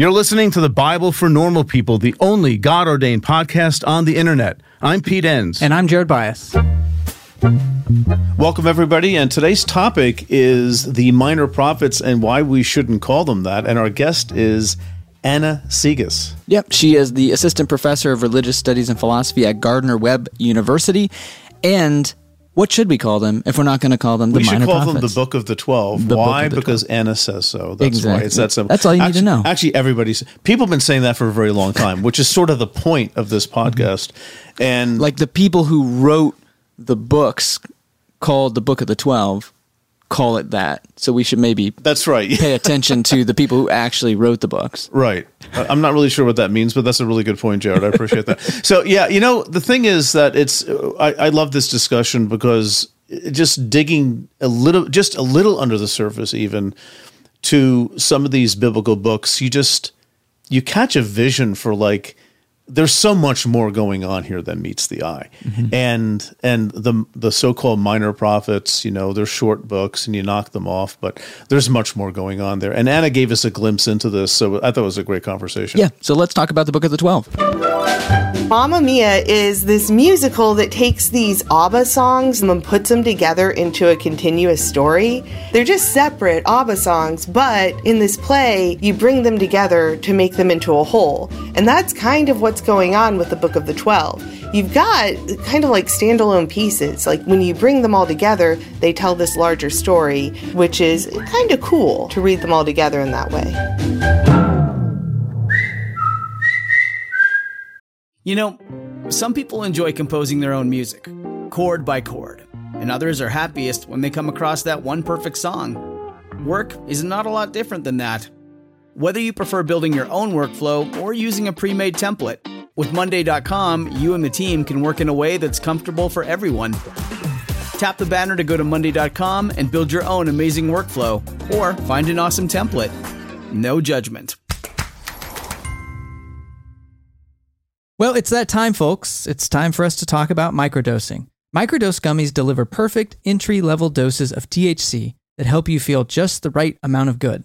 You're listening to the Bible for Normal People, the only God ordained podcast on the internet. I'm Pete Enns. And I'm Jared Byas. Welcome, everybody. And today's topic is the minor prophets and why we shouldn't call them that. And our guest is Anna Sieges. Yep, she is the assistant professor of religious studies and philosophy at Gardner Webb University. And what should we call them if we're not going to call them the we minor should call prophets? them the Book of the Twelve. The why? the because 12. Anna says so. That's Exactly. why it's that simple. That's all you need to know. Actually, everybody's people have been saying that for a very long time, which is sort of the point of this mm-hmm. podcast. And like the people who wrote the books called the Book of the Twelve call it that. So we should maybe that's right. pay attention to the people who actually wrote the books. Right. I'm not really sure what that means, but that's a really good point, Jared. I appreciate that. So, yeah, you know, the thing is that it's, I, I love this discussion because just digging a little, just a little under the surface, even to some of these biblical books, you just, you catch a vision for like, there's so much more going on here than meets the eye, mm-hmm. and and the the so-called minor prophets, you know, they're short books and you knock them off, but there's much more going on there. And Anna gave us a glimpse into this, so I thought it was a great conversation. Yeah. So let's talk about the Book of the Twelve. Mamma Mia is this musical that takes these ABBA songs and then puts them together into a continuous story. They're just separate ABBA songs, but in this play, you bring them together to make them into a whole. And that's kind of what's going on with the Book of the Twelve. You've got kind of like standalone pieces. Like when you bring them all together, they tell this larger story, which is kind of cool to read them all together in that way. You know, some people enjoy composing their own music, chord by chord, and others are happiest when they come across that one perfect song. Work is not a lot different than that. Whether you prefer building your own workflow or using a pre made template, with Monday.com, you and the team can work in a way that's comfortable for everyone. Tap the banner to go to Monday.com and build your own amazing workflow, or find an awesome template. No judgment. Well, it's that time, folks. It's time for us to talk about microdosing. Microdose gummies deliver perfect entry level doses of THC that help you feel just the right amount of good.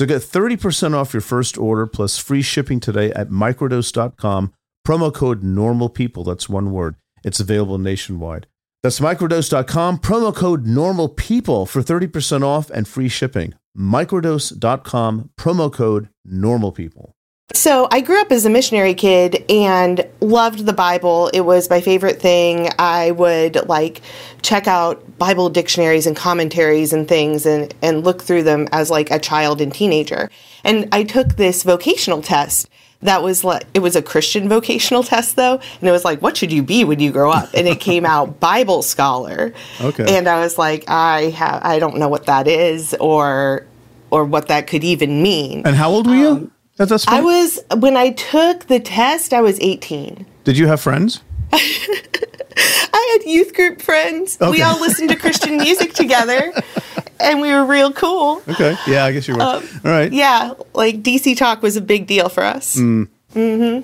So get 30% off your first order plus free shipping today at microdose.com. Promo code normal people. That's one word. It's available nationwide. That's microdose.com. Promo code normal people for 30% off and free shipping. Microdose.com. Promo code normal people. So I grew up as a missionary kid and loved the Bible. It was my favorite thing. I would like check out Bible dictionaries and commentaries and things and, and look through them as like a child and teenager. And I took this vocational test that was like it was a Christian vocational test though, and it was like, what should you be when you grow up? And it came out Bible scholar. Okay. And I was like, I have I don't know what that is or or what that could even mean. And how old were you um, at this I was when I took the test. I was 18. Did you have friends? I had youth group friends. We all listened to Christian music together, and we were real cool. Okay. Yeah, I guess you were. All right. Yeah, like DC Talk was a big deal for us. Mm. hmm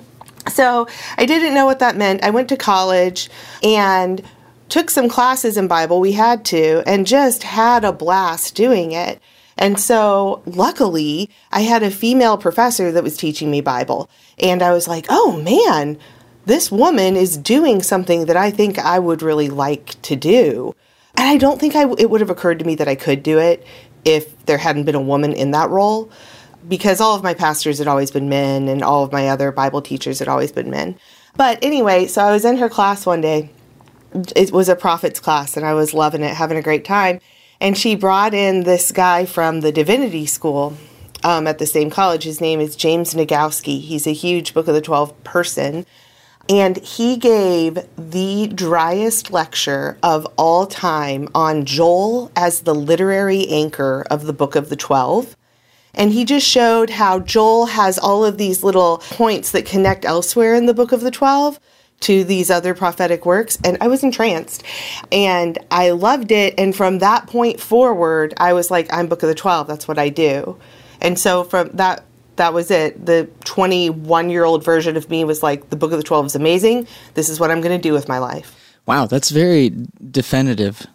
So I didn't know what that meant. I went to college and took some classes in Bible. We had to, and just had a blast doing it. And so, luckily, I had a female professor that was teaching me Bible. And I was like, oh man, this woman is doing something that I think I would really like to do. And I don't think I, it would have occurred to me that I could do it if there hadn't been a woman in that role because all of my pastors had always been men and all of my other Bible teachers had always been men. But anyway, so I was in her class one day. It was a prophet's class and I was loving it, having a great time. And she brought in this guy from the divinity school um, at the same college. His name is James Nogalski. He's a huge Book of the Twelve person. And he gave the driest lecture of all time on Joel as the literary anchor of the Book of the Twelve. And he just showed how Joel has all of these little points that connect elsewhere in the book of the 12 to these other prophetic works and I was entranced. And I loved it and from that point forward I was like I'm book of the 12 that's what I do. And so from that that was it. The 21 year old version of me was like the book of the 12 is amazing this is what I'm going to do with my life. Wow that's very definitive.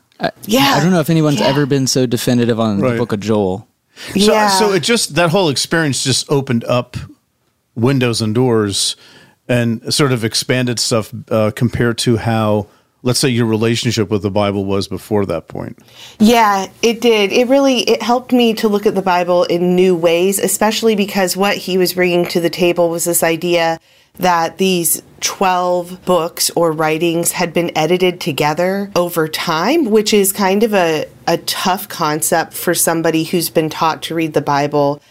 Yeah. I don't know if anyone's yeah. ever been so definitive on Right. the book of Joel. So, yeah so it just that whole experience just opened up windows and doors and sort of expanded stuff uh, compared to how, let's say, your relationship with the Bible was before that point. Yeah, it did. It really it helped me to look at the Bible in new ways, especially because what he was bringing to the table was this idea that these 12 books or writings had been edited together over time, which is kind of a, a tough concept for somebody who's been taught to read the Bible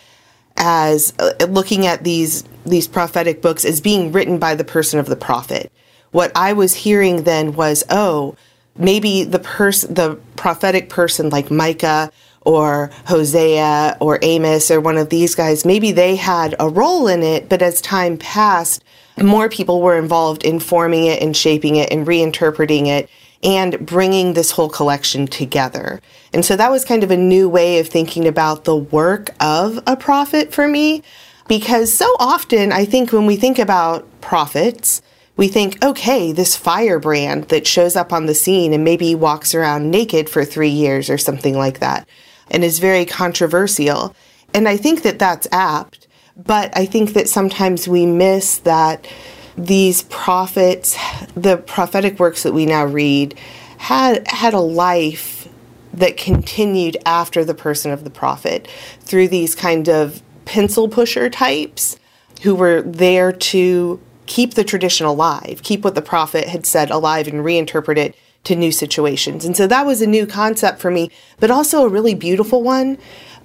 as uh, looking at these these prophetic books as being written by the person of the prophet. What I was hearing then was, oh, maybe the person the prophetic person like Micah or Hosea or Amos or one of these guys, maybe they had a role in it, but as time passed, more people were involved in forming it and shaping it and reinterpreting it and bringing this whole collection together. And so that was kind of a new way of thinking about the work of a prophet for me. Because so often, I think when we think about prophets, we think, okay, this firebrand that shows up on the scene and maybe walks around naked for three years or something like that and is very controversial. And I think that that's apt, but I think that sometimes we miss that these prophets, the prophetic works that we now read, had had a life that continued after the person of the prophet through these kind of pencil pusher types who were there to keep the tradition alive, keep what the prophet had said alive and reinterpret it to new situations. And so that was a new concept for me, but also a really beautiful one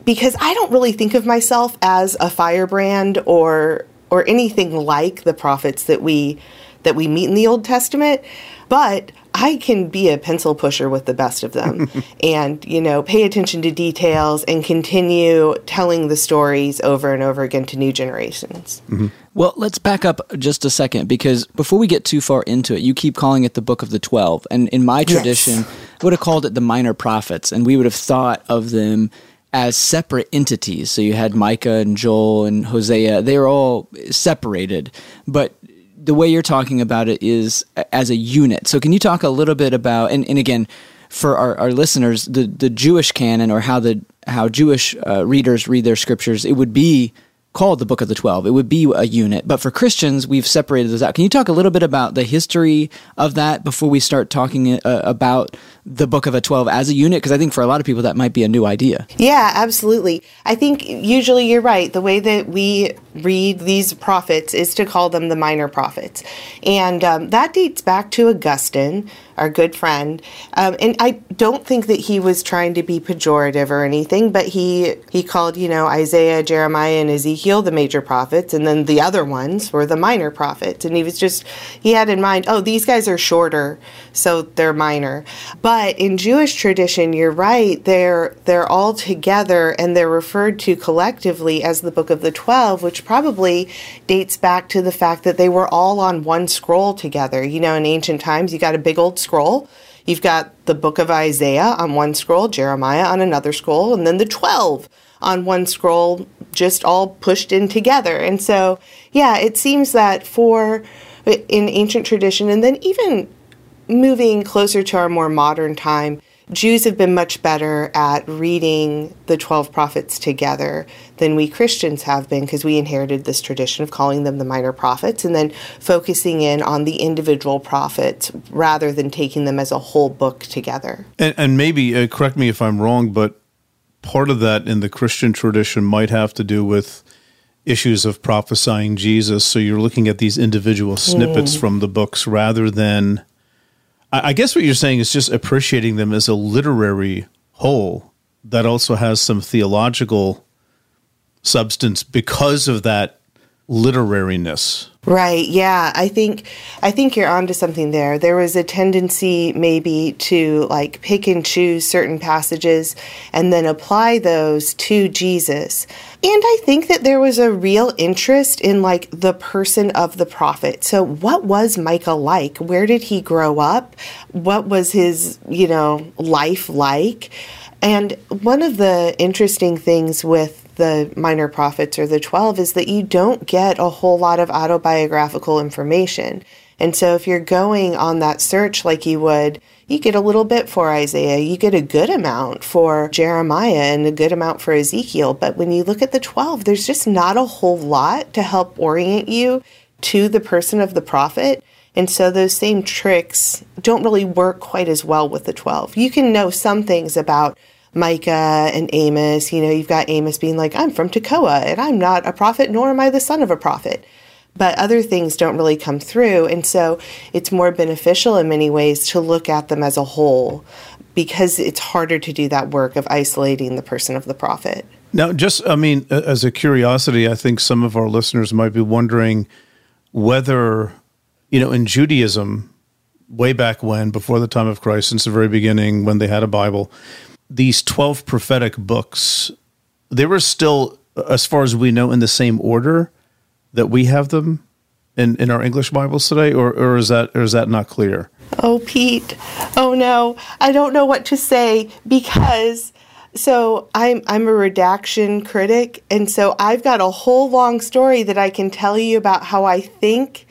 because I don't really think of myself as a firebrand or or anything like the prophets that we that we meet in the Old Testament, but I can be a pencil pusher with the best of them and, you know, pay attention to details and continue telling the stories over and over again to new generations. Mm-hmm. Well, let's back up just a second because before we get too far into it, you keep calling it the Book of the Twelve. And in my tradition, I would have called it the Minor Prophets, and we would have thought of them as separate entities. So you had Micah and Joel and Hosea, they were all separated. But the way you're talking about it is as a unit. So can you talk a little bit about, and, and again, for our, our listeners, the, the Jewish canon or how the how Jewish uh, readers read their scriptures, it would be called the Book of the Twelve. It would be a unit. But for Christians, we've separated those out. Can you talk a little bit about the history of that before we start talking uh, about the Book of a Twelve as a unit? Because I think for a lot of people that might be a new idea. Yeah, absolutely. I think usually you're right. The way that we read these prophets is to call them the minor prophets. And um, that dates back to Augustine, our good friend. Um, and I don't think that he was trying to be pejorative or anything, but he, he called, you know, Isaiah, Jeremiah, and Ezekiel the major prophets, and then the other ones were the minor prophets. And he was just, he had in mind, oh, these guys are shorter, so they're minor. But in Jewish tradition, you're right, they're, they're all together and they're referred to collectively as the Book of the Twelve, which probably dates back to the fact that they were all on one scroll together. You know, in ancient times, you got a big old scroll. You've got the book of Isaiah on one scroll, Jeremiah on another scroll, and then the 12 on one scroll, just all pushed in together. And so, yeah, it seems that for in ancient tradition, and then even moving closer to our more modern time, Jews have been much better at reading the 12 prophets together than we Christians have been because we inherited this tradition of calling them the minor prophets and then focusing in on the individual prophets rather than taking them as a whole book together. And, and maybe, uh, correct me if I'm wrong, but part of that in the Christian tradition might have to do with issues of prophesying Jesus. So you're looking at these individual snippets from the books rather than. I guess what you're saying is just appreciating them as a literary whole that also has some theological substance because of that literariness. Right. Yeah. I think I think you're onto something there. There was a tendency maybe to like pick and choose certain passages and then apply those to Jesus. And I think that there was a real interest in like the person of the prophet. So what was Micah like? Where did he grow up? What was his, you know, life like? And one of the interesting things with the minor prophets or the 12 is that you don't get a whole lot of autobiographical information. And so if you're going on that search like you would, you get a little bit for Isaiah, you get a good amount for Jeremiah and a good amount for Ezekiel. But when you look at the 12, there's just not a whole lot to help orient you to the person of the prophet. And so those same tricks don't really work quite as well with the 12. You can know some things about Micah and Amos. You know, you've got Amos being like, I'm from Tekoa and I'm not a prophet, nor am I the son of a prophet. But other things don't really come through. And so it's more beneficial in many ways to look at them as a whole because it's harder to do that work of isolating the person of the prophet. Now, just, I mean, as a curiosity, I think some of our listeners might be wondering whether, you know, in Judaism, way back when, before the time of Christ, since the very beginning, when they had a Bible, these 12 prophetic books, they were still, as far as we know, in the same order that we have them in, in our English Bibles today, or, or is that or is that not clear? Oh, Pete. Oh no. I don't know what to say because so I'm I'm a redaction critic and so I've got a whole long story that I can tell you about how I think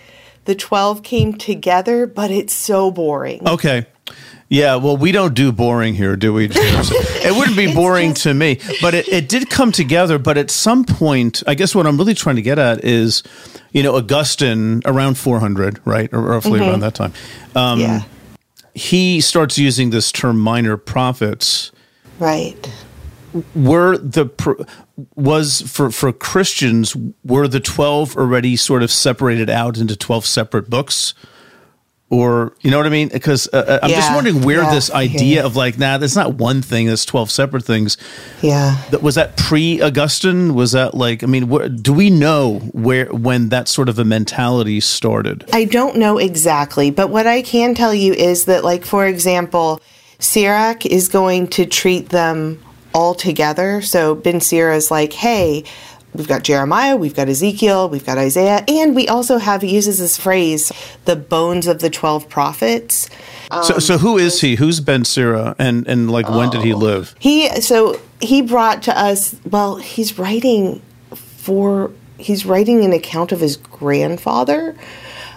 the 12 came together, but it's so boring. Okay. Yeah, well, we don't do boring here, do we? it wouldn't be boring just... to me, but it, it did come together. But at some point, I guess what I'm really trying to get at is, you know, Augustine around 400, right, or roughly mm-hmm. around that time. Um, yeah. He starts using this term minor prophets. Right. Were the was for for Christians were the 12 already sort of separated out into 12 separate books? Or you know what I mean? Because uh, uh I'm yeah, just wondering where yeah, this idea yeah. of like, nah, that's not one thing. That's twelve separate things. Yeah. That was that pre Augustine. Was that like? I mean, wh- do we know where when that sort of a mentality started? I don't know exactly, but what I can tell you is that, like, for example, Sirach is going to treat them all together. So Ben Sira is like, hey, we've got Jeremiah, we've got Ezekiel, we've got Isaiah, and we also have he uses this phrase, the bones of the twelve prophets. Um, so, so who is he? Who's Ben Sira, and and like when did he oh. live? He so he brought to us. Well, he's writing for he's writing an account of his grandfather.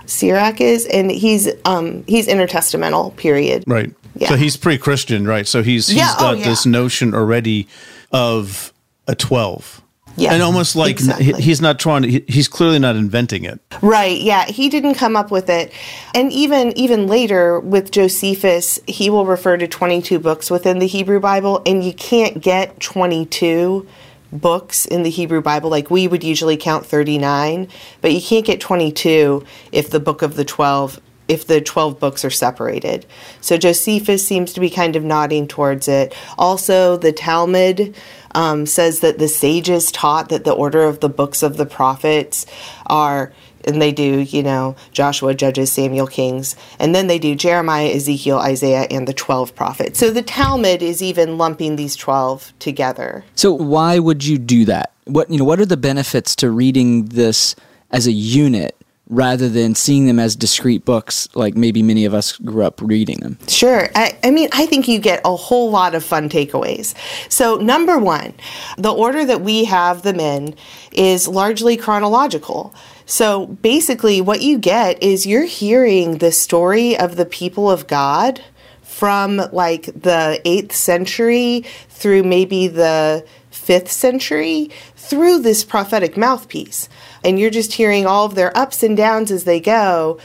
Sirach is, and he's um he's intertestamental period. Right. Yeah. So he's pre-Christian, right? So he's he's yeah, oh, got oh, yeah. this notion already of a twelve. Yeah, and almost like exactly. he's not trying to. He's clearly not inventing it. Right. Yeah, he didn't come up with it. And even even later with Josephus, he will refer to twenty two books within the Hebrew Bible, and you can't get twenty two books in the Hebrew Bible. Like we would usually count 39, but you can't get 22 if the book of the 12 if the 12 books are separated. So Josephus seems to be kind of nodding towards it. Also, the Talmud um, says that the sages taught that the order of the books of the prophets are and they do, you know, Joshua, Judges, Samuel, Kings, and then they do Jeremiah, Ezekiel, Isaiah, and the 12 prophets. So the Talmud is even lumping these 12 together. So why would you do that? What, you know, what are the benefits to reading this as a unit rather than seeing them as discrete books like maybe many of us grew up reading them. Sure. I, I, mean, I think you get a whole lot of fun takeaways. So, number one, the order that we have them in is largely chronological. So, basically, what you get is you're hearing the story of the people of God from like the 8th century through maybe the 5th century through this prophetic mouthpiece and you're just hearing all of their ups and downs as they go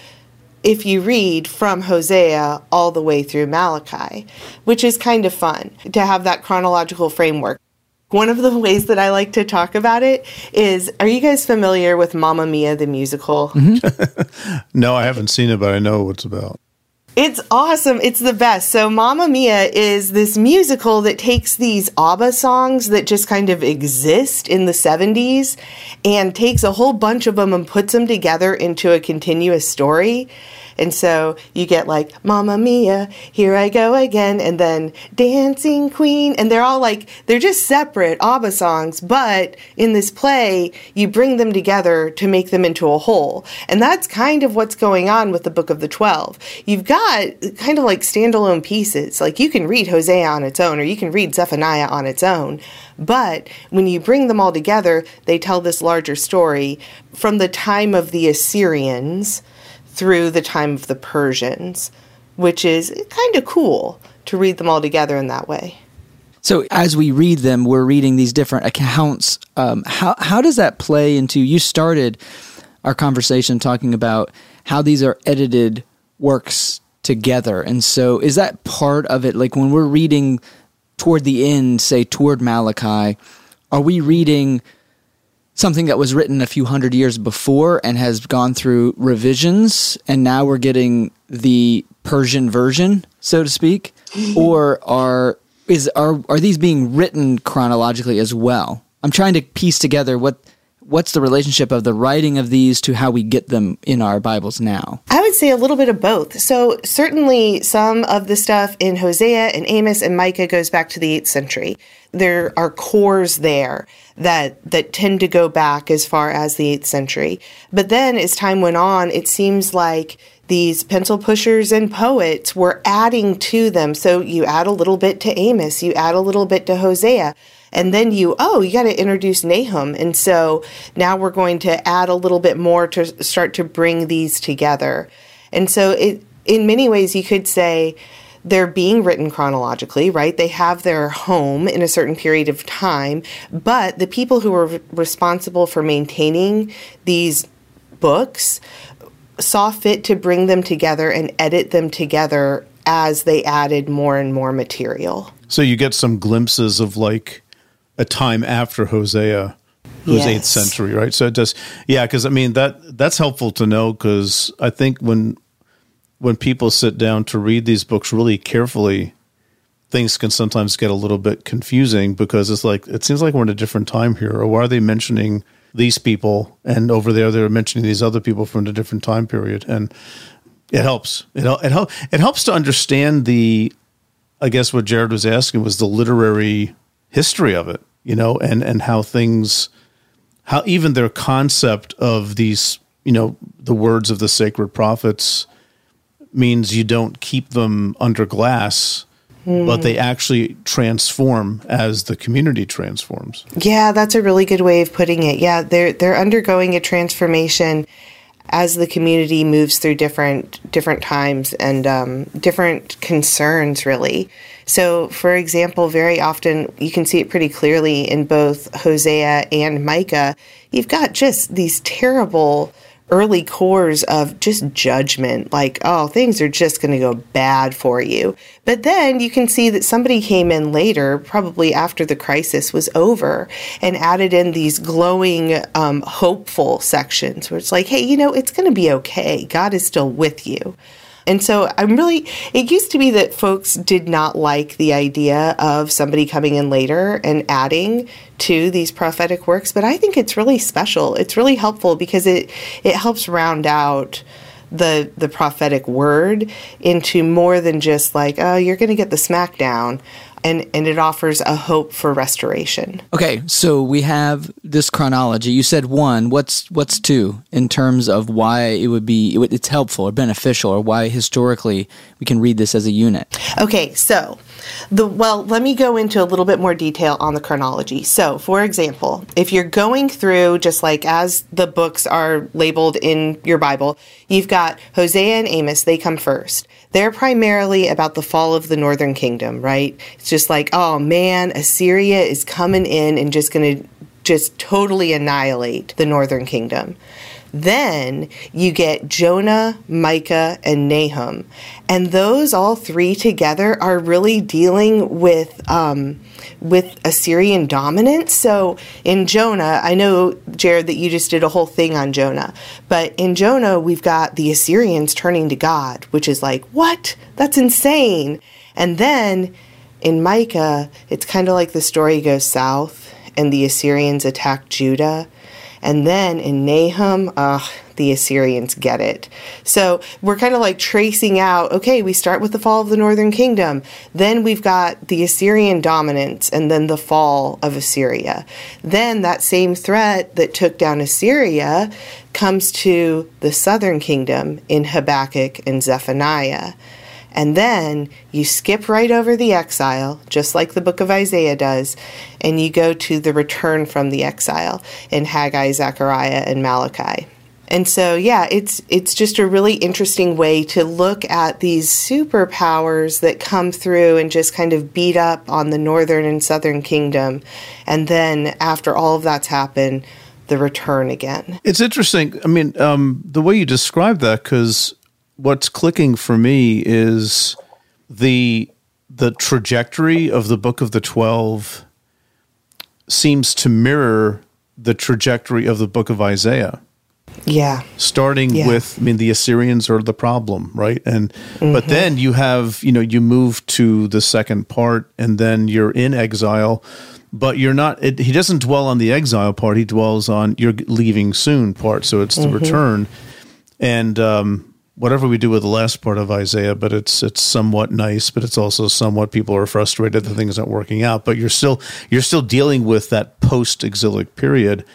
if you read from Hosea all the way through Malachi, which is kind of fun to have that chronological framework. One of the ways that I like to talk about it is are you guys familiar with Mamma Mia the musical? Mm-hmm. no, I haven't seen it, but I know what it's about. It's awesome. It's the best. So, Mamma Mia is this musical that takes these ABBA songs that just kind of exist in the 70s and takes a whole bunch of them and puts them together into a continuous story. And so you get like, Mamma Mia, here I go again, and then Dancing Queen. And they're all like, they're just separate ABBA songs, but in this play, you bring them together to make them into a whole. And that's kind of what's going on with the Book of the Twelve. You've got kind of like standalone pieces. Like you can read Hosea on its own, or you can read Zephaniah on its own. But when you bring them all together, they tell this larger story from the time of the Assyrians through the time of the Persians, which is kind of cool to read them all together in that way. So as we read them, we're reading these different accounts. Um, how how does that play into? You started our conversation talking about how these are edited works together, and so is that part of it? Like when we're reading toward the end, say toward Malachi, are we reading? Something that was written a few hundred years before and has gone through revisions, and now we're getting the Persian version, so to speak, or are is are are these being written chronologically as well? I'm trying to piece together what what's the relationship of the writing of these to how we get them in our Bibles now? I would say a little bit of both. So, certainly some of the stuff in Hosea and Amos and Micah goes back to the 8th century. There are cores there that that tend to go back as far as the 8th century. But then as time went on, it seems like these pencil pushers and poets were adding to them. So you add a little bit to Amos, you add a little bit to Hosea, and then you, oh, you got to introduce Nahum. And so now we're going to add a little bit more to start to bring these together. And so it, in many ways, you could say they're being written chronologically, right? They have their home in a certain period of time, but the people who were responsible for maintaining these books saw fit to bring them together and edit them together as they added more and more material. So you get some glimpses of like a time after Hosea, who's eighth century, right? So it does, yeah. Because I mean that that's helpful to know because I think when when people sit down to read these books really carefully, things can sometimes get a little bit confusing because it's like it seems like we're in a different time here. Or why are they mentioning these people and over there they're mentioning these other people from a different time period? And it helps. It it help, it helps to understand the. I guess what Jared was asking was the literary history of it, you know, and and how things, how even their concept of these, you know, the words of the sacred prophets means you don't keep them under glass, mm. but they actually transform as the community transforms. Yeah, that's a really good way of putting it. Yeah, they're they're undergoing a transformation as the community moves through different different times and um, different concerns, really. So, for example, very often you can see it pretty clearly in both Hosea and Micah. You've got just these terrible early cores of just judgment, like, oh, things are just going to go bad for you. But then you can see that somebody came in later, probably after the crisis was over, and added in these glowing, um, hopeful sections where it's like, hey, you know, it's going to be okay. God is still with you. And so I'm really, it used to be that folks did not like the idea of somebody coming in later and adding to these prophetic works, but I think it's really special. It's really helpful because it, it helps round out the the prophetic word into more than just like oh you're going to get the smackdown and and it offers a hope for restoration. Okay, so we have this chronology. You said one. What's what's two in terms of why it would be it's helpful or beneficial, or why historically we can read this as a unit. Okay, so the well, let me go into a little bit more detail on the chronology. So, for example, if you're going through just like as the books are labeled in your Bible, you've got Hosea and Amos. They come first they're primarily about the fall of the northern kingdom, right? It's just like, oh man, Assyria is coming in and just going to just totally annihilate the northern kingdom. Then you get Jonah, Micah, and Nahum. And those all three together are really dealing with um, with Assyrian dominance. So in Jonah, I know, Jared, that you just did a whole thing on Jonah, but in Jonah, we've got the Assyrians turning to God, which is like, what? That's insane. And then in Micah, it's kind of like the story goes south and the Assyrians attack Judah. And then in Nahum, the Assyrians get it. So we're kind of like tracing out okay, we start with the fall of the northern kingdom. Then we've got the Assyrian dominance and then the fall of Assyria. Then that same threat that took down Assyria comes to the southern kingdom in Habakkuk and Zephaniah. And then you skip right over the exile, just like the book of Isaiah does, and you go to the return from the exile in Haggai, Zechariah, and Malachi. And so yeah, it's it's just a really interesting way to look at these superpowers that come through and just kind of beat up on the northern and southern kingdom. And then after all of that's happened, the return again. It's interesting. I mean, um, the way you describe that, because what's clicking for me is the the trajectory of the book of the 12 seems to mirror the trajectory of the book of Isaiah. Yeah. Starting Yeah. with I mean the Assyrians are the problem, right? And Mm-hmm. but then you have, you know, you move to the second part and then you're in exile, but you're not it, he doesn't dwell on the exile part, he dwells on you're leaving soon part, so it's the Mm-hmm. return. And um whatever we do with the last part of Isaiah, but it's it's somewhat nice, but it's also somewhat people are frustrated that things aren't working out. But you're still you're still dealing with that post exilic period,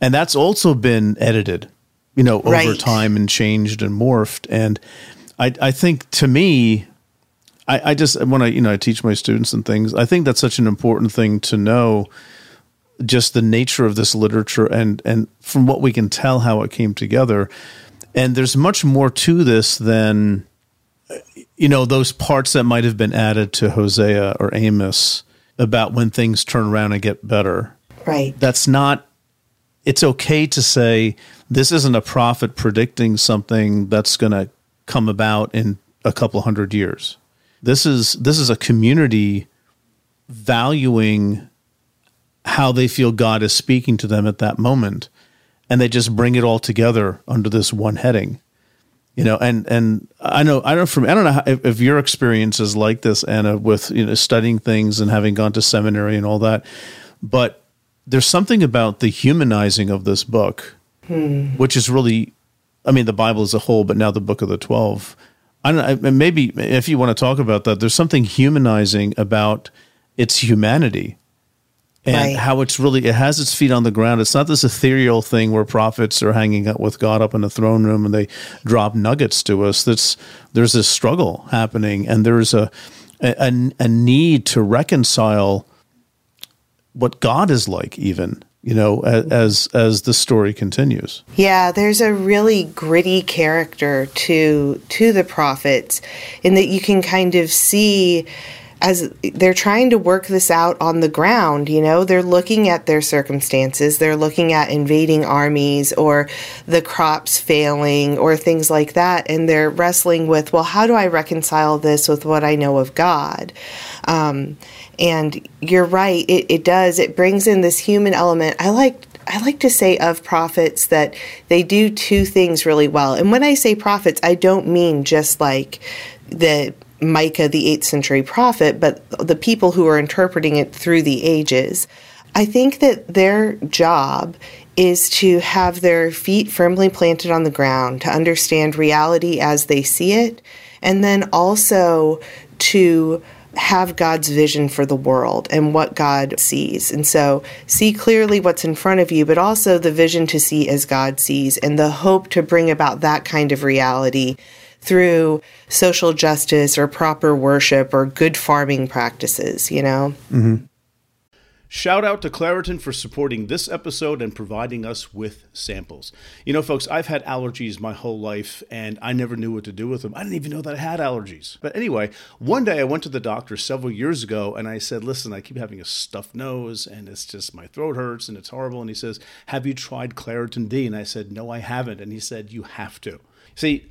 and that's also been edited, you know, over Right. time and changed and morphed. And I I think to me, I, I just when I you know I teach my students and things, I think that's such an important thing to know. Just the nature of this literature and and from what we can tell how it came together and there's much more to this than you know those parts that might have been added to Hosea or Amos about when things turn around and get better. Right. That's not it's okay to say this isn't a prophet predicting something that's going to come about in a couple hundred years. This is this is a community valuing how they feel God is speaking to them at that moment and they just bring it all together under this one heading. You know and and i know i don't from i don't know how, if, if your experience is like this anna with you know studying things and having gone to seminary and all that but there's something about the humanizing of this book hmm. which is really i mean the bible as a whole but now the book of the 12 i don't know maybe if you want to talk about that there's something humanizing about its humanity and Right. how it's really it has its feet on the ground. It's not this ethereal thing where prophets are hanging out with God up in the throne room and they drop nuggets to us. That's there's this struggle happening, and there's a a, a need to reconcile what God is like, even you know, as as the story continues. Yeah, there's a really gritty character to to the prophets in that you can kind of see as they're trying to work this out on the ground, you know, they're looking at their circumstances, they're looking at invading armies or the crops failing or things like that, and they're wrestling with, well, how do I reconcile this with what I know of God? Um, and you're right, it, it does. It brings in this human element. I like I like to say of prophets that they do two things really well. And when I say prophets, I don't mean just like the Micah, the 8th century prophet, but the people who are interpreting it through the ages. I think that their job is to have their feet firmly planted on the ground, to understand reality as they see it, and then also to have God's vision for the world and what God sees. And so see clearly what's in front of you, but also the vision to see as God sees and the hope to bring about that kind of reality through social justice or proper worship or good farming practices, you know? Mm-hmm. Shout out to Claritin for supporting this episode and providing us with samples. You know, folks, I've had allergies my whole life and I never knew what to do with them. I didn't even know that I had allergies. But anyway, one day I went to the doctor several years ago and I said, Listen, I keep having a stuffed nose and it's just my throat hurts and it's horrible. And he says, Have you tried Claritin D? And I said, No, I haven't. And he said, You have to. See,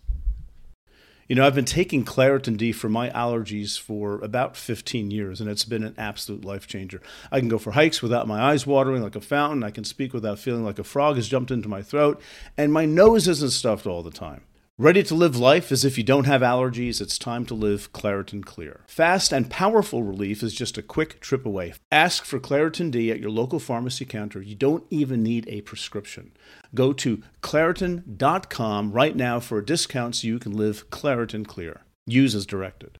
You know, I've been taking Claritin D for my allergies for about 15 years, and it's been an absolute life changer. I can go for hikes without my eyes watering like a fountain. I can speak without feeling like a frog has jumped into my throat, and my nose isn't stuffed all the time. Ready to live life as if you don't have allergies? It's time to live Claritin Clear. Fast and powerful relief is just a quick trip away. Ask for Claritin D at your local pharmacy counter. You don't even need a prescription. Go to Claritin.com right now for a discount so you can live Claritin Clear. Use as directed.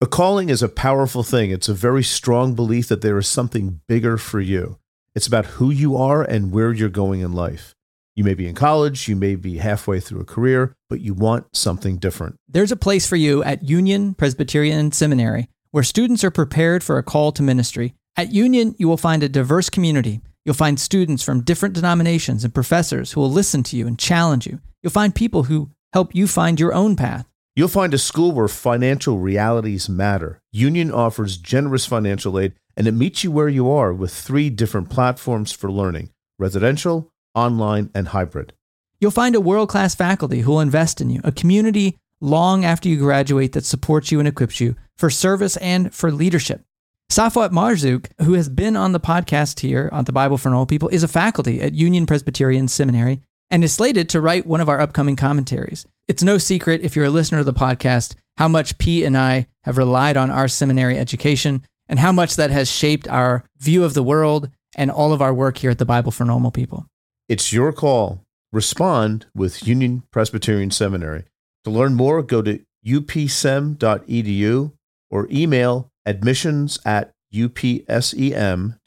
A calling is a powerful thing. It's a very strong belief that there is something bigger for you. It's about who you are and where you're going in life. You may be in college, you may be halfway through a career, but you want something different. There's a place for you at Union Presbyterian Seminary where students are prepared for a call to ministry. At Union, you will find a diverse community. You'll find students from different denominations and professors who will listen to you and challenge you. You'll find people who help you find your own path. You'll find a school where financial realities matter. Union offers generous financial aid and it meets you where you are with three different platforms for learning residential, online, and hybrid. You'll find a world class faculty who will invest in you, a community long after you graduate that supports you and equips you for service and for leadership. Safwat Marzouk, who has been on the podcast here on the Bible for Normal People, is a faculty at Union Presbyterian Seminary and is slated to write one of our upcoming commentaries. It's no secret, if you're a listener to the podcast, how much Pete and I have relied on our seminary education and how much that has shaped our view of the world and all of our work here at the Bible for Normal People. It's your call. Respond with Union Presbyterian Seminary. To learn more, go to upsem.edu or email admissions at upsem.edu.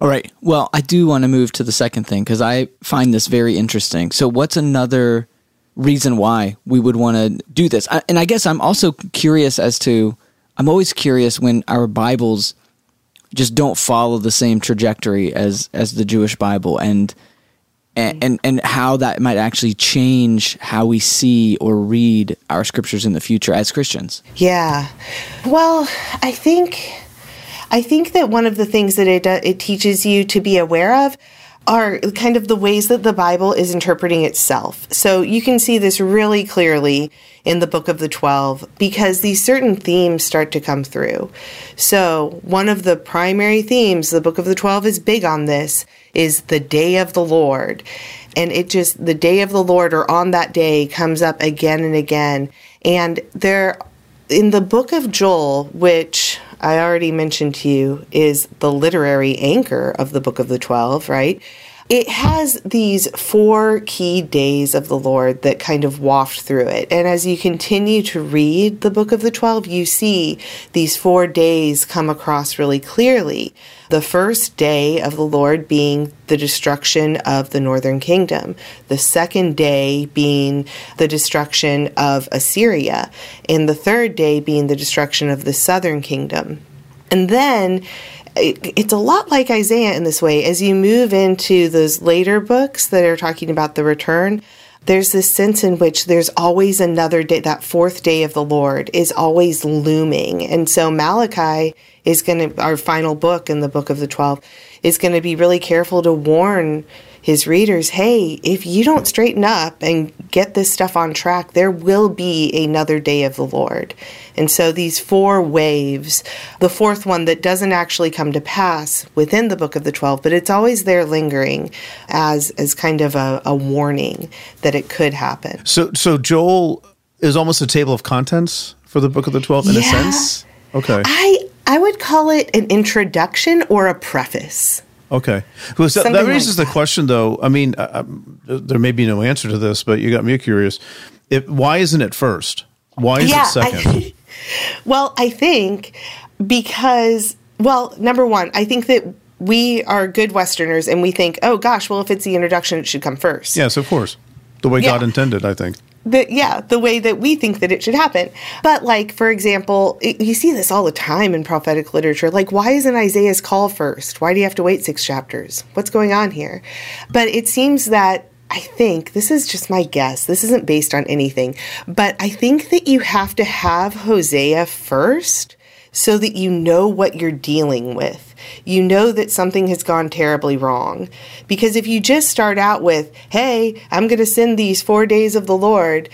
All right. Well, I do want to move to the second thing because I find this very interesting. So, what's another reason why we would want to do this? I, and I guess I'm also curious as to, I'm always curious when our Bibles just don't follow the same trajectory as as the Jewish Bible and and, and how that might actually change how we see or read our scriptures in the future as Christians. Yeah. Well, I think I think that one of the things that it it teaches you to be aware of are kind of the ways that the Bible is interpreting itself. So you can see this really clearly in the book of the 12 because these certain themes start to come through. So, one of the primary themes, the book of the 12 is big on this, is the day of the Lord. And it just, the day of the Lord or on that day comes up again and again. And there, in the book of Joel, which I already mentioned to you is the literary anchor of the book of the 12, right? It has these four key days of the Lord that kind of waft through it. And as you continue to read the book of the 12, you see these four days come across really clearly. The first day of the Lord being the destruction of the northern kingdom, the second day being the destruction of Assyria, and the third day being the destruction of the southern kingdom. And then it, it's a lot like Isaiah in this way. As you move into those later books that are talking about the return, there's this sense in which there's always another day, that fourth day of the Lord is always looming. And so Malachi is going to, our final book in the book of the 12, is going to be really careful to warn his readers, hey, if you don't straighten up and get this stuff on track, there will be another day of the Lord. And so these four waves, the fourth one that doesn't actually come to pass within the book of the 12, but it's always there lingering as as kind of a, a warning that it could happen. So so Joel is almost a table of contents for the book of the 12 in yeah. a sense. Okay. I I would call it an introduction or a preface. Okay. Well, so that raises like the question, though. I mean, uh, there may be no answer to this, but you got me curious. It, why isn't it first? Why is Yeah, it second? I- Well, I think because, well, number one, I think that we are good Westerners and we think, oh gosh, well, if it's the introduction, it should come first. yes, of course. The way Yeah. God intended, I think. The yeah the way that we think that it should happen. But like for example it, you see this all the time in prophetic literature. Like why isn't isaiah's call first? Why do you have to wait six chapters? What's going on here? But it seems that I think this is just my guess. This isn't based on anything, but I think that you have to have Hosea first so that you know what you're dealing with. You know that something has gone terribly wrong. Because if you just start out with, hey, I'm going to send these four days of the Lord,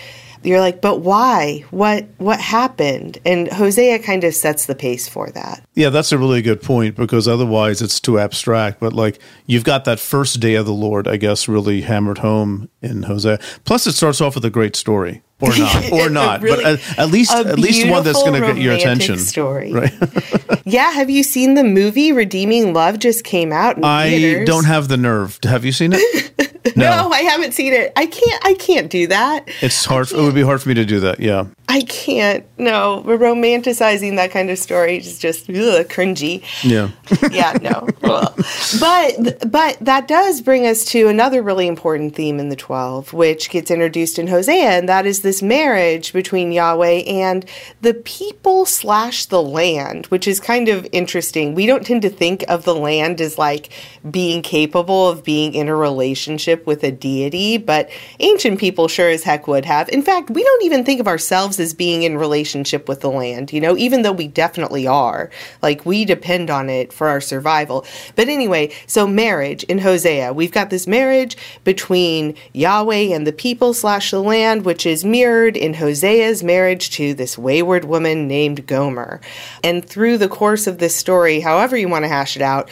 you're like, but why? What what happened? And Hosea kind of sets the pace for that. Yeah, that's a really good point because otherwise it's too abstract. But like you've got that first day of the Lord, I guess, really hammered home in Hosea. Plus, it starts off with a great story, or not, or not. really- but at, at least, at least one that's going to get your attention. Story. Right. yeah, have you seen the movie Redeeming Love just came out in I theaters? don't have the nerve. Have you seen it? No, I haven't seen it. I can't I can't do that. It's hard. It would be hard for me to do that. Yeah. I can't. No, We're romanticizing that kind of story is just ugh, cringy. Yeah. yeah, no. But but that does bring us to another really important theme in the 12, which gets introduced in Hosea, and that is this marriage between Yahweh and the people slash the land, which is kind of interesting. We don't tend to think of the land as like being capable of being in a relationship with a deity, but ancient people sure as heck would have. In fact, we don't even think of ourselves as being in relationship with the land, you know, even though we definitely are. Like we depend on it for our survival. But anyway, so marriage in Hosea, we've got this marriage between Yahweh and the people slash the land, which is mirrored in Hosea's marriage to this wayward woman named Gomer. And through the course of this story, however you want to hash it out,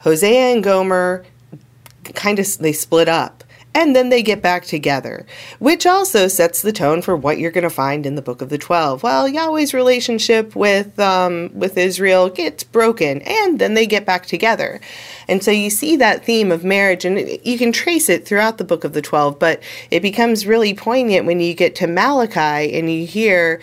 Hosea and Gomer kind of they split up and then they get back together which also sets the tone for what you're going to find in the book of the 12 well yahweh's relationship with um, with israel gets broken and then they get back together. And so you see that theme of marriage and you can trace it throughout the book of the 12 but it becomes really poignant when you get to malachi and you hear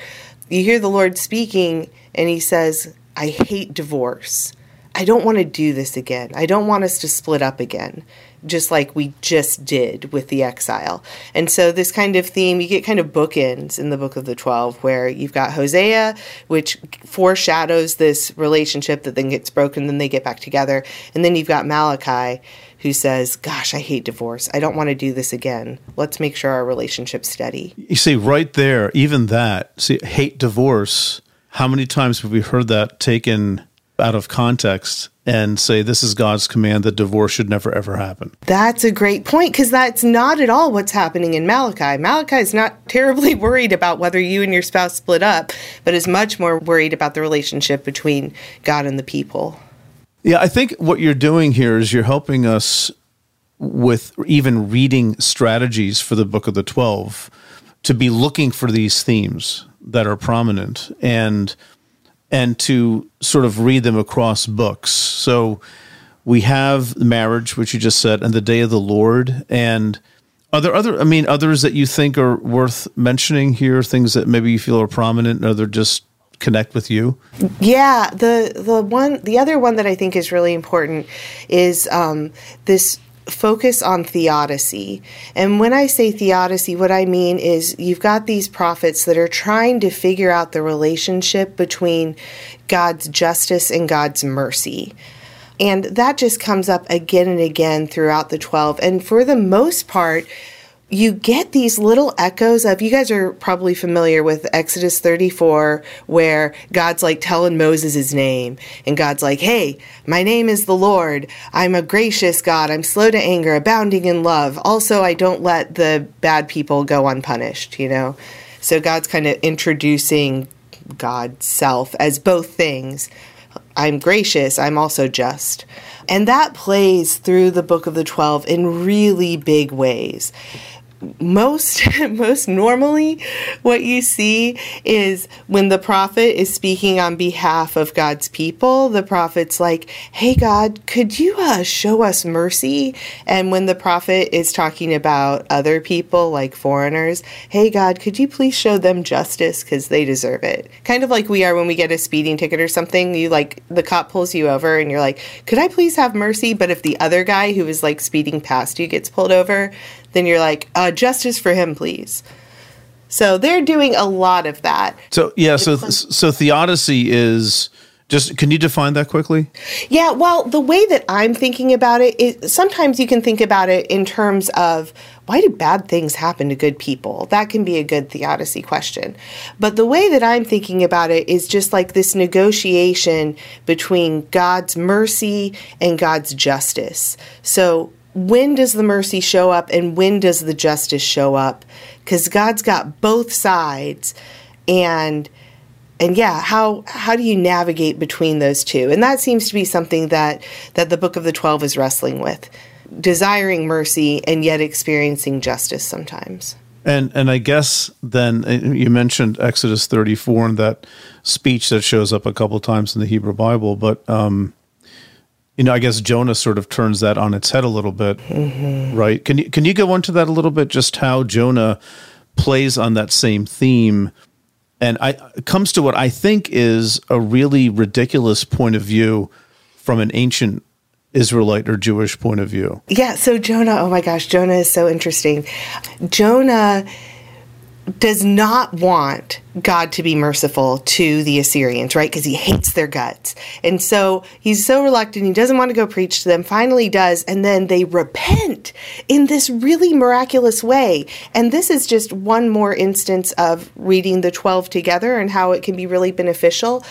you hear the lord speaking and he says i hate divorce. I don't want to do this again. I don't want us to split up again, just like we just did with the exile. And so, this kind of theme, you get kind of bookends in the book of the 12, where you've got Hosea, which foreshadows this relationship that then gets broken, then they get back together. And then you've got Malachi, who says, Gosh, I hate divorce. I don't want to do this again. Let's make sure our relationship's steady. You see, right there, even that, see, hate divorce. How many times have we heard that taken out of context and say this is God's command that divorce should never ever happen? That's a great point because that's not at all what's happening in Malachi. Malachi is not terribly worried about whether you and your spouse split up, but is much more worried about the relationship between God and the people. Yeah, I think what you're doing here is you're helping us with even reading strategies for the book of the 12 to be looking for these themes that are prominent and and to sort of read them across books. So we have marriage, which you just said, and the day of the Lord. And are there other, I mean, others that you think are worth mentioning here, things that maybe you feel are prominent and other just connect with you? Yeah, the the one the other one that I think is really important is um, this focus on theodicy. And when I say theodicy, what I mean is you've got these prophets that are trying to figure out the relationship between God's justice and God's mercy. And that just comes up again and again throughout the 12. And for the most part, you get these little echoes of you guys are probably familiar with Exodus 34 where God's like telling Moses his name and God's like hey my name is the Lord. I'm a gracious God. I'm slow to anger abounding in love. Also I don't let the bad people go unpunished you know? So God's kind of introducing God's self as both things. I'm gracious, I'm also just. And that plays through the book of the 12 in really big ways. Most most normally what you see is when the prophet is speaking on behalf of God's people the prophet's like hey God could you uh, show us mercy? And when the prophet is talking about other people like foreigners hey God could you please show them justice cuz they deserve it? Kind of like we are when we get a speeding ticket or something you like the cop pulls you over and you're like could I please have mercy? But if the other guy who is like speeding past you gets pulled over then you're like, uh, justice for him, please. So they're doing a lot of that. So yeah, so so theodicy is just can you define that quickly? Yeah, well, the way that I'm thinking about it is sometimes you can think about it in terms of why do bad things happen to good people? That can be a good theodicy question. But the way that I'm thinking about it is just like this negotiation between God's mercy and God's justice. So when does the mercy show up and when does the justice show up? Because god's got both sides and and yeah how how do you navigate between those two? And that seems to be something that that the book of the 12 is wrestling with desiring mercy and yet experiencing justice sometimes. And and I guess then uh, you mentioned Exodus 34 and that speech that shows up a couple times in the Hebrew Bible, but um, you know, I guess Jonah sort of turns that on its head a little bit, mm-hmm. right? Can you can you go into that a little bit? Just how Jonah plays on that same theme, and I comes to what I think is a really ridiculous point of view from an ancient Israelite or Jewish point of view. Yeah. So Jonah, oh my gosh, Jonah is so interesting. Jonah does not want God to be merciful to the Assyrians, right? Because he hates their guts. And so he's so reluctant. He doesn't want to go preach to them. Finally does. And then they repent in this really miraculous way. And this is just one more instance of reading the 12 together and how it can be really beneficial.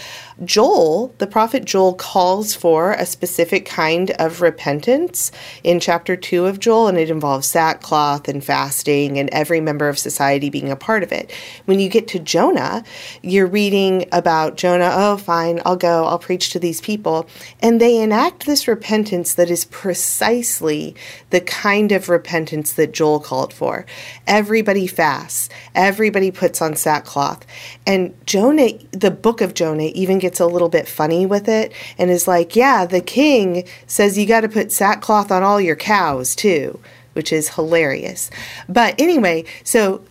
Joel, the prophet Joel, calls for a specific kind of repentance in chapter 2 of Joel, and it involves sackcloth and fasting and every member of society being a part of it. When you get to Jonah, you're reading about Jonah, oh, fine, I'll go, I'll preach to these people. And they enact this repentance that is precisely the kind of repentance that Joel called for. Everybody fasts, everybody puts on sackcloth. And Jonah, the book of Jonah, even gets a little bit funny with it and is like, yeah, the king says you got to put sackcloth on all your cows too, which is hilarious. But anyway, so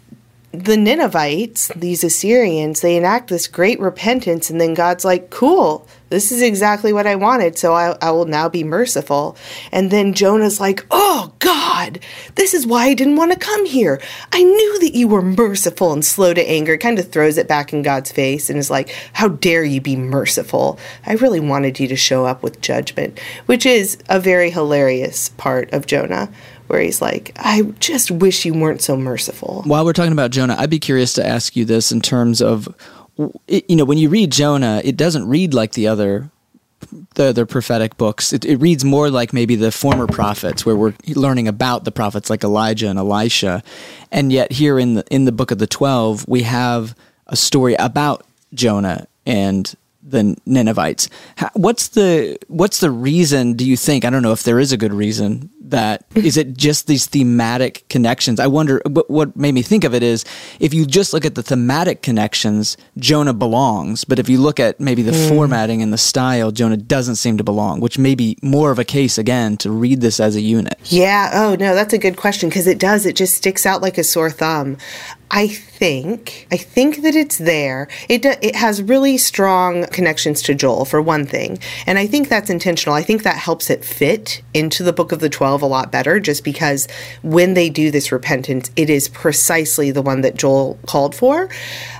the Ninevites, these Assyrians, they enact this great repentance, and then God's like, cool, this is exactly what I wanted, so I, I, will now be merciful. And then Jonah's like, oh, God, this is why I didn't want to come here. I knew that you were merciful and slow to anger. Kind of throws it back in God's face and is like, how dare you be merciful? I really wanted you to show up with judgment, which is a very hilarious part of Jonah where he's like, I just wish you weren't so merciful. While we're talking about Jonah, I'd be curious to ask you this in terms of, you know, when you read Jonah, it doesn't read like the other the other prophetic books. It, it, reads more like maybe the former prophets, where we're learning about the prophets like Elijah and Elisha, and yet here in the in the book of the twelve, we have a story about Jonah and the Ninevites. What's the what's the reason? Do you think? I don't know if there is a good reason that is it just these thematic connections. I wonder what, what made me think of it is if you just look at the thematic connections, Jonah belongs, but if you look at maybe the mm. formatting and the style, Jonah doesn't seem to belong, which may be more of a case again to read this as a unit. Yeah. Oh no, that's a good question because it does. It just sticks out like a sore thumb. I think I think that it's there. It it has really strong connections to Joel for one thing, and I think that's intentional. I think that helps it fit into the book of the 12 a lot better just because when they do this repentance, it is precisely the one that Joel called for.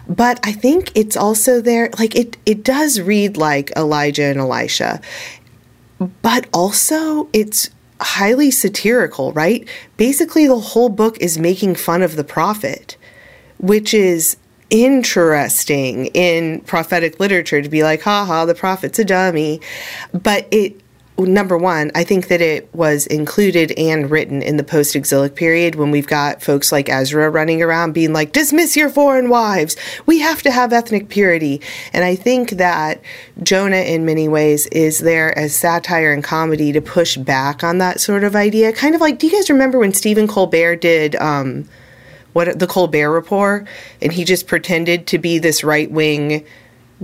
But I think it's also there like it it does read like Elijah and Elisha. But also it's highly satirical, right? Basically the whole book is making fun of the prophet which is interesting in prophetic literature to be like, haha, the prophet's a dummy. But it, number one, I think that it was included and written in the post exilic period when we've got folks like Ezra running around being like, dismiss your foreign wives. We have to have ethnic purity. And I think that Jonah, in many ways, is there as satire and comedy to push back on that sort of idea. Kind of like, do you guys remember when Stephen Colbert did, um, what the Colbert Report, and he just pretended to be this right wing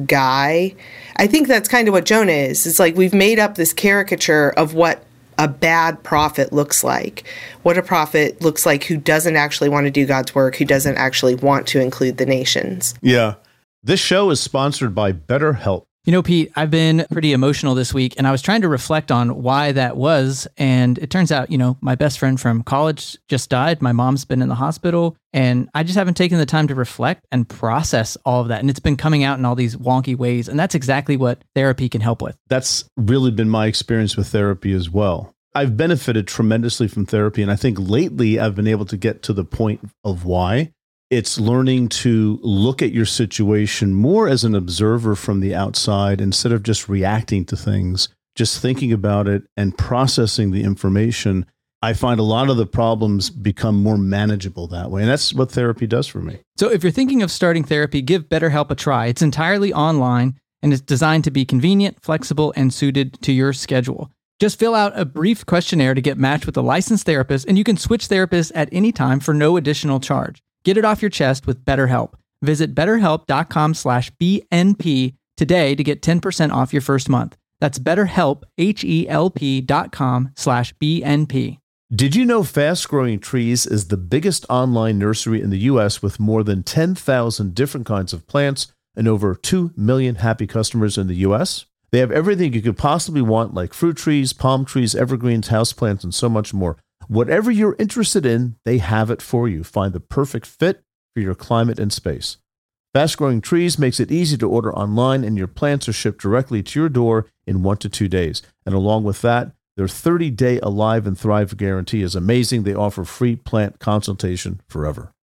guy. I think that's kind of what Jonah is. It's like we've made up this caricature of what a bad prophet looks like, what a prophet looks like who doesn't actually want to do God's work, who doesn't actually want to include the nations. Yeah. This show is sponsored by BetterHelp. You know, Pete, I've been pretty emotional this week and I was trying to reflect on why that was. And it turns out, you know, my best friend from college just died. My mom's been in the hospital and I just haven't taken the time to reflect and process all of that. And it's been coming out in all these wonky ways. And that's exactly what therapy can help with. That's really been my experience with therapy as well. I've benefited tremendously from therapy. And I think lately I've been able to get to the point of why it's learning to look at your situation more as an observer from the outside instead of just reacting to things, just thinking about it and processing the information. I find a lot of the problems become more manageable that way. And that's what therapy does for me. So if you're thinking of starting therapy, give BetterHelp a try. It's entirely online and it's designed to be convenient, flexible, and suited to your schedule. Just fill out a brief questionnaire to get matched with a licensed therapist, and you can switch therapists at any time for no additional charge. Get it off your chest with BetterHelp. Visit betterhelp.com slash BNP today to get 10% off your first month. That's betterhelp, H-E-L-P dot com slash BNP. Did you know Fast Growing Trees is the biggest online nursery in the U.S. with more than 10,000 different kinds of plants and over 2 million happy customers in the U.S.? They have everything you could possibly want, like fruit trees, palm trees, evergreens, houseplants, and so much more. Whatever you're interested in, they have it for you. Find the perfect fit for your climate and space. Fast Growing Trees makes it easy to order online, and your plants are shipped directly to your door in one to two days. And along with that, their 30 day Alive and Thrive guarantee is amazing. They offer free plant consultation forever.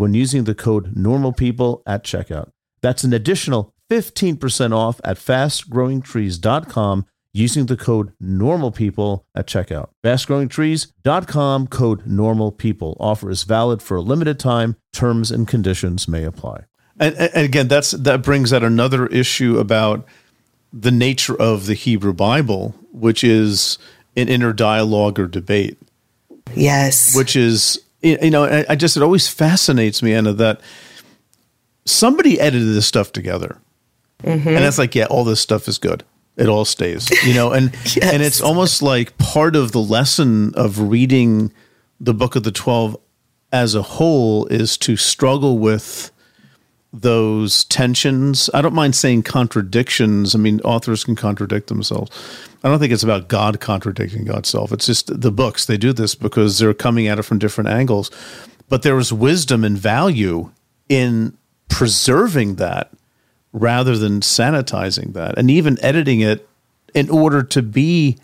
when using the code NORMALPEOPLE at checkout. That's an additional 15% off at fastgrowingtrees.com using the code NORMALPEOPLE at checkout. Fastgrowingtrees.com code NORMALPEOPLE. Offer is valid for a limited time. Terms and conditions may apply. And, and and again, that's that brings out another issue about the nature of the Hebrew Bible, which is an inner dialogue or debate, Yes. which is you know I I just it always fascinates me, Anna, that somebody edited this stuff together, mm-hmm. and it's like, yeah, all this stuff is good. It all stays, you know, and and it's almost like part of the lesson of reading the book of the twelve as a whole is to struggle with those tensions. I don't mind saying contradictions. I mean, authors can contradict themselves. I don't think it's about God contradicting God's self. It's just the books. They do this because they're coming at it from different angles. But there is wisdom and value in preserving that rather than sanitizing that and even editing it in order to be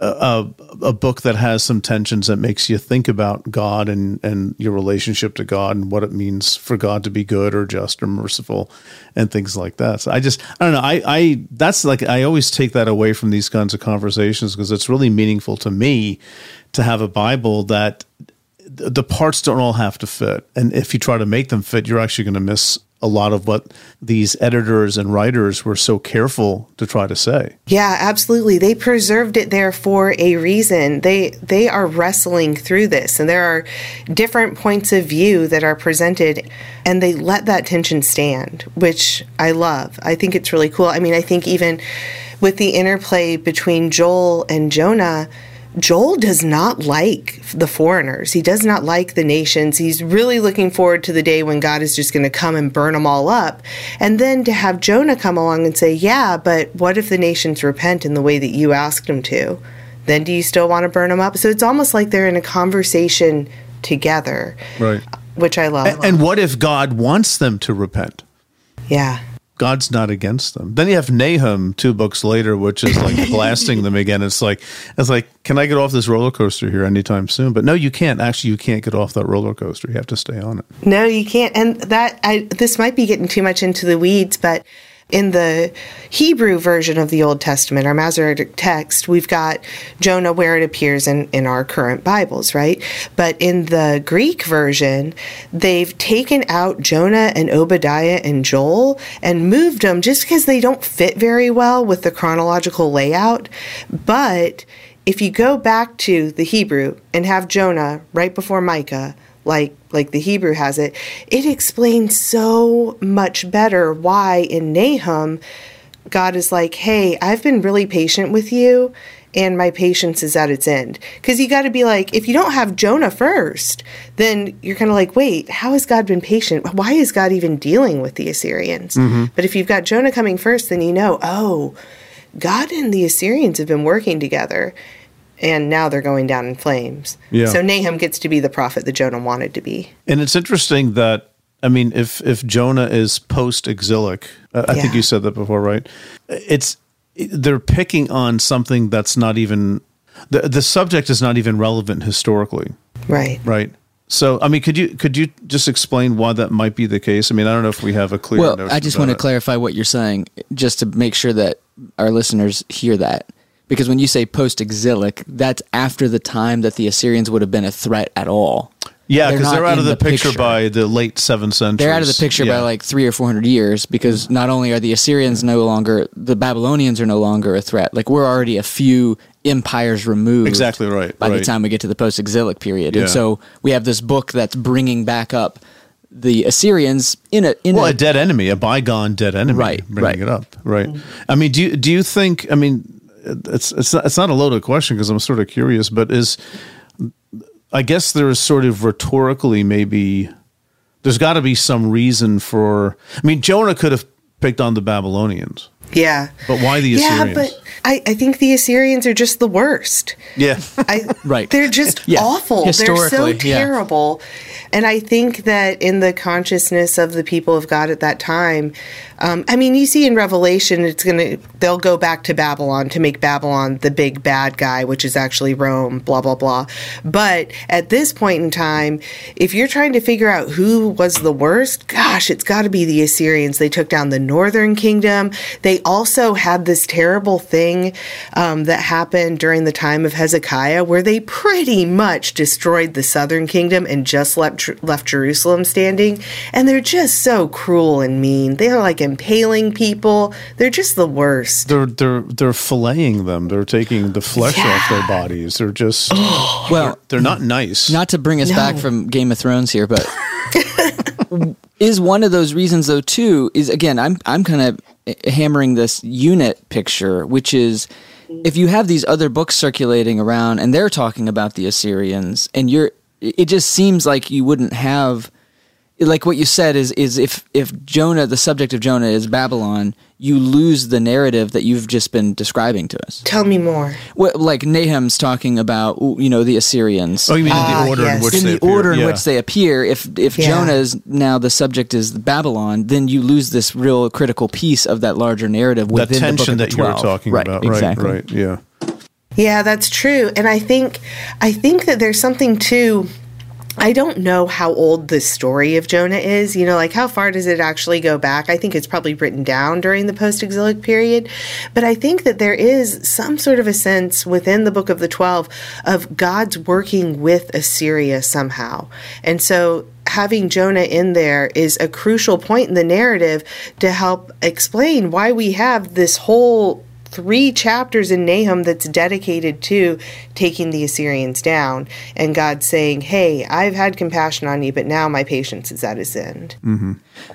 a, a, book that has some tensions that makes you think about God and, and your relationship to God and what it means for God to be good or just or merciful and things like that. So I just, I don't know. I, I, that's like, I always take that away from these kinds of conversations because it's really meaningful to me to have a Bible that the parts don't all have to fit. And if you try to make them fit, you're actually going to miss a lot of what these editors and writers were so careful to try to say. Yeah, absolutely. They preserved it there for a reason. They they are wrestling through this and there are different points of view that are presented and they let that tension stand, which I love. I think it's really cool. I mean, I think even with the interplay between Joel and Jonah, Joel does not like the foreigners. He does not like the nations. He's really looking forward to the day when God is just going to come and burn them all up. And then to have Jonah come along and say, Yeah, but what if the nations repent in the way that you asked them to? Then do you still want to burn them up? So it's almost like they're in a conversation together, Right. which I love. And, and what if God wants them to repent? yeah. God's not against them. Then you have Nahum two books later, which is like blasting them again. It's like it's like, can I get off this roller coaster here anytime soon? But no, you can't. Actually, you can't get off that roller coaster. You have to stay on it. No, you can't. And that I this might be getting too much into the weeds, but in the Hebrew version of the Old Testament, our Masoretic text, we've got Jonah where it appears in, in our current Bibles, right? But in the Greek version, they've taken out Jonah and Obadiah and Joel and moved them just because they don't fit very well with the chronological layout. But if you go back to the Hebrew and have Jonah right before Micah, like like the Hebrew has it, it explains so much better why in Nahum God is like, "Hey, I've been really patient with you." And my patience is at its end. Because you got to be like, if you don't have Jonah first, then you're kind of like, wait, how has God been patient? Why is God even dealing with the Assyrians? Mm-hmm. But if you've got Jonah coming first, then you know, oh, God and the Assyrians have been working together, and now they're going down in flames. Yeah. So Nahum gets to be the prophet that Jonah wanted to be. And it's interesting that I mean, if if Jonah is post exilic, I I think you said that before, right? It's they're picking on something that's not even the the subject is not even relevant historically, Right. right? So, I mean, could you could you just explain why that might be the case? I mean, I don't know if we have a clear. Well, notion I just about want to it. clarify what you're saying, just to make sure that our listeners hear that. Because when you say post exilic, that's after the time that the Assyrians would have been a threat at all. Yeah, They're because they're out of the, the picture, picture. by the late seventh century. They're out of the picture by like three or four hundred years because not only are the Assyrians no longer, the Babylonians are no longer a threat. Like we're already a few empires removed. Exactly right, By the time we get to the post exilic period, Yeah. and so we have this book that's bringing back up the Assyrians in a in well, a, a dead enemy, a bygone dead enemy, Right, Bringing right. it up, right? I mean, do you do you think? I mean, it's it's not, it's not a loaded question because I'm sort of curious, but is I guess there is sort of rhetorically maybe there's got to be some reason for. I mean, Jonah could have picked on the Babylonians, Yeah. but why the Assyrians? Yeah, but I, I think the Assyrians are just the worst. yeah, I, Right. They're just Yeah. awful. They're so Historically, yeah. terrible. And I think that in the consciousness of the people of God at that time, um, I mean, you see in Revelation, it's going to, they'll go back to Babylon to make Babylon the big bad guy, which is actually Rome, blah, blah, blah. But at this point in time, if you're trying to figure out who was the worst, gosh, it's got to be the Assyrians. They took down the northern kingdom. They also had this terrible thing um, that happened during the time of Hezekiah where they pretty much destroyed the southern kingdom and just left, left Jerusalem standing. And they're just so cruel and mean. They're like impaling people. They're just the worst. they're they're they're filleting them. They're taking the flesh off their bodies. They're just well, they're not nice. not to bring us back from Game of Thrones here, but is one of those reasons though too is again I'm I'm kind of Uh, hammering this unit picture, which is if you have these other books circulating around and they're talking about the Assyrians, and you're it just seems like you wouldn't have like what you said is is if if Jonah the subject of Jonah is Babylon, you lose the narrative that you've just been describing to us. Tell me more. Well, like Nahum's talking about you know the Assyrians oh, you mean in Ah, the order yes. in which in they the appear. order in which they appear. If if Yeah. Jonah is now the subject is Babylon, then you lose this real critical piece of that larger narrative that within tension the book of that the you were talking right, about. Exactly. Right, right, yeah. Yeah, that's true. And I think I think that there's something too I don't know how old the story of Jonah is. You know, like how far does it actually go back? I think it's probably written down during the post exilic period. But I think that there is some sort of a sense within the book of the 12 of God's working with Assyria somehow. And so having Jonah in there is a crucial point in the narrative to help explain why we have this whole three chapters in Nahum that's dedicated to taking the Assyrians down and God saying, Hey, I've had compassion on you, but now my patience is at its end.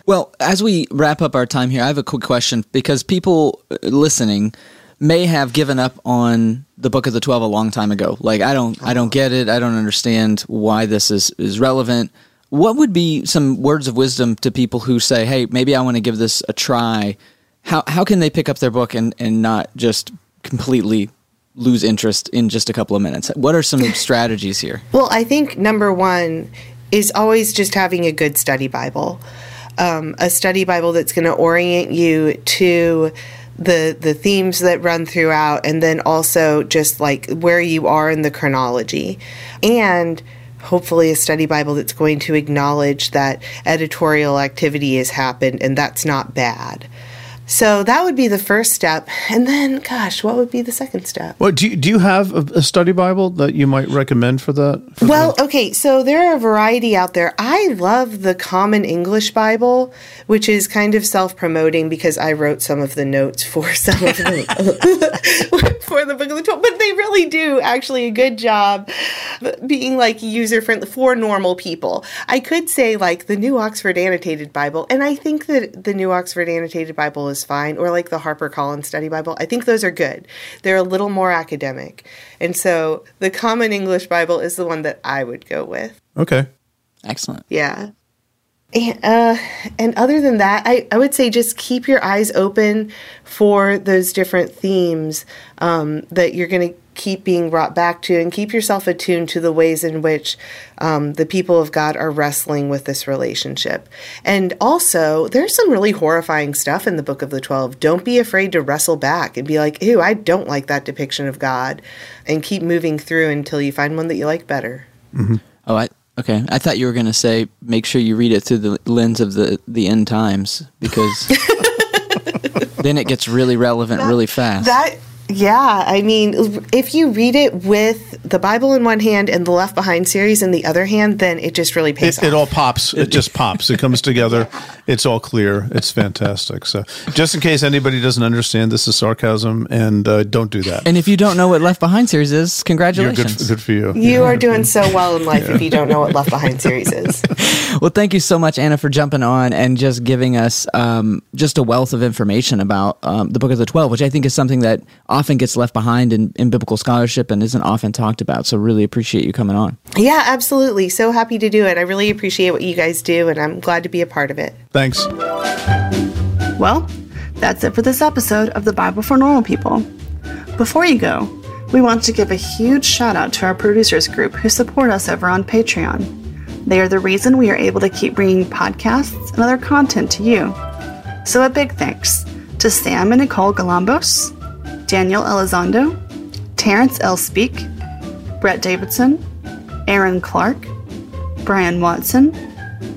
Well, as we wrap up our time here, I have a quick question because people uh, listening may have given up on the book of the 12 a long time ago. Like I don't I don't get it. I don't understand why this is is relevant. What would be some words of wisdom to people who say, "Hey, maybe I want to give this a try." How how can they pick up their book and and not just completely lose interest in just a couple of minutes? What are some strategies here? Well, I think number one is always just having a good study Bible. um, a study Bible that's going to orient you to the the themes that run throughout and then also just like where you are in the chronology and hopefully a study bible that's going to acknowledge that editorial activity has happened and that's not bad so that would be the first step. And then, gosh, what would be the second step? Well, do you, do you have a, a study Bible that you might recommend for that? For well, okay, so there are a variety out there. I love the Common English Bible, which is kind of self promoting because I wrote some of the notes for some of the for the book of the twelve. But they really do actually a good job being like user friendly for normal people. I could say like the New Oxford Annotated Bible, and I think that the New Oxford Annotated Bible is is fine, or like the Harper Collins Study Bible. I think those are good. They're a little more academic. And so the Common English Bible is the one that I would go with. Okay. Excellent. Yeah. And, uh, and other than that, I, I would say just keep your eyes open for those different themes um, that you're going to keep being brought back to and keep yourself attuned to the ways in which um, the people of God are wrestling with this relationship. And also, there's some really horrifying stuff in the Book of the Twelve. Don't be afraid to wrestle back and be like, ew, I don't like that depiction of God, and keep moving through until you find one that you like better. Mm-hmm. Oh, I. Okay, I thought you were going to say make sure you read it through the lens of the the end times because then it gets really relevant that, really fast. That yeah, I mean, if you read it with the Bible in one hand and the Left Behind series in the other hand, then it just really pays it, it all pops. It just pops. It comes together. It's all clear. It's fantastic. So, just in case anybody doesn't understand, this is sarcasm, and uh, don't do that. And if you don't know what Left Behind series is, congratulations. Good, good, for you. You yeah. are doing so well in life yeah. if you don't know what Left Behind series is. well, thank you so much, Anna, for jumping on and just giving us um, just a wealth of information about um, the Book of the Twelve, which I think is something that often gets left behind in, in biblical scholarship and isn't often talked about. So, really appreciate you coming on. Yeah, absolutely. So happy to do it. I really appreciate what you guys do, and I'm glad to be a part of it. Thanks. Well, that's it for this episode of the Bible for Normal People. Before you go, we want to give a huge shout out to our producers group who support us over on Patreon. They are the reason we are able to keep bringing podcasts and other content to you. So, a big thanks to Sam and Nicole Galambos, Daniel Elizondo, Terrence L. Speak, Brett Davidson, Aaron Clark, Brian Watson,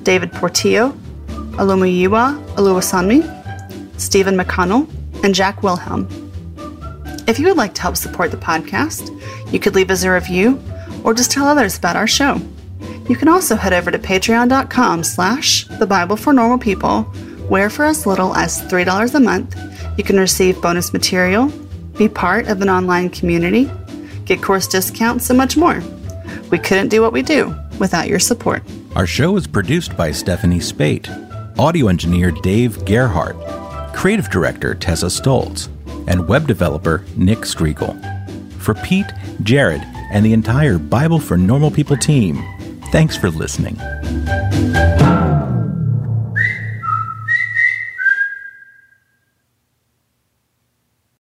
David Portillo, Olumiyiwa Oluwasanmi, Stephen McConnell, and Jack Wilhelm. If you would like to help support the podcast, you could leave us a review or just tell others about our show. You can also head over to patreon.com slash the Bible for Normal People, where for as little as $3 a month, you can receive bonus material, be part of an online community, get course discounts, and much more. We couldn't do what we do without your support. Our show is produced by Stephanie Spate, audio engineer Dave Gerhardt, creative director Tessa Stoltz, and web developer Nick Striegel. For Pete, Jared, and the entire Bible for Normal People team, thanks for listening.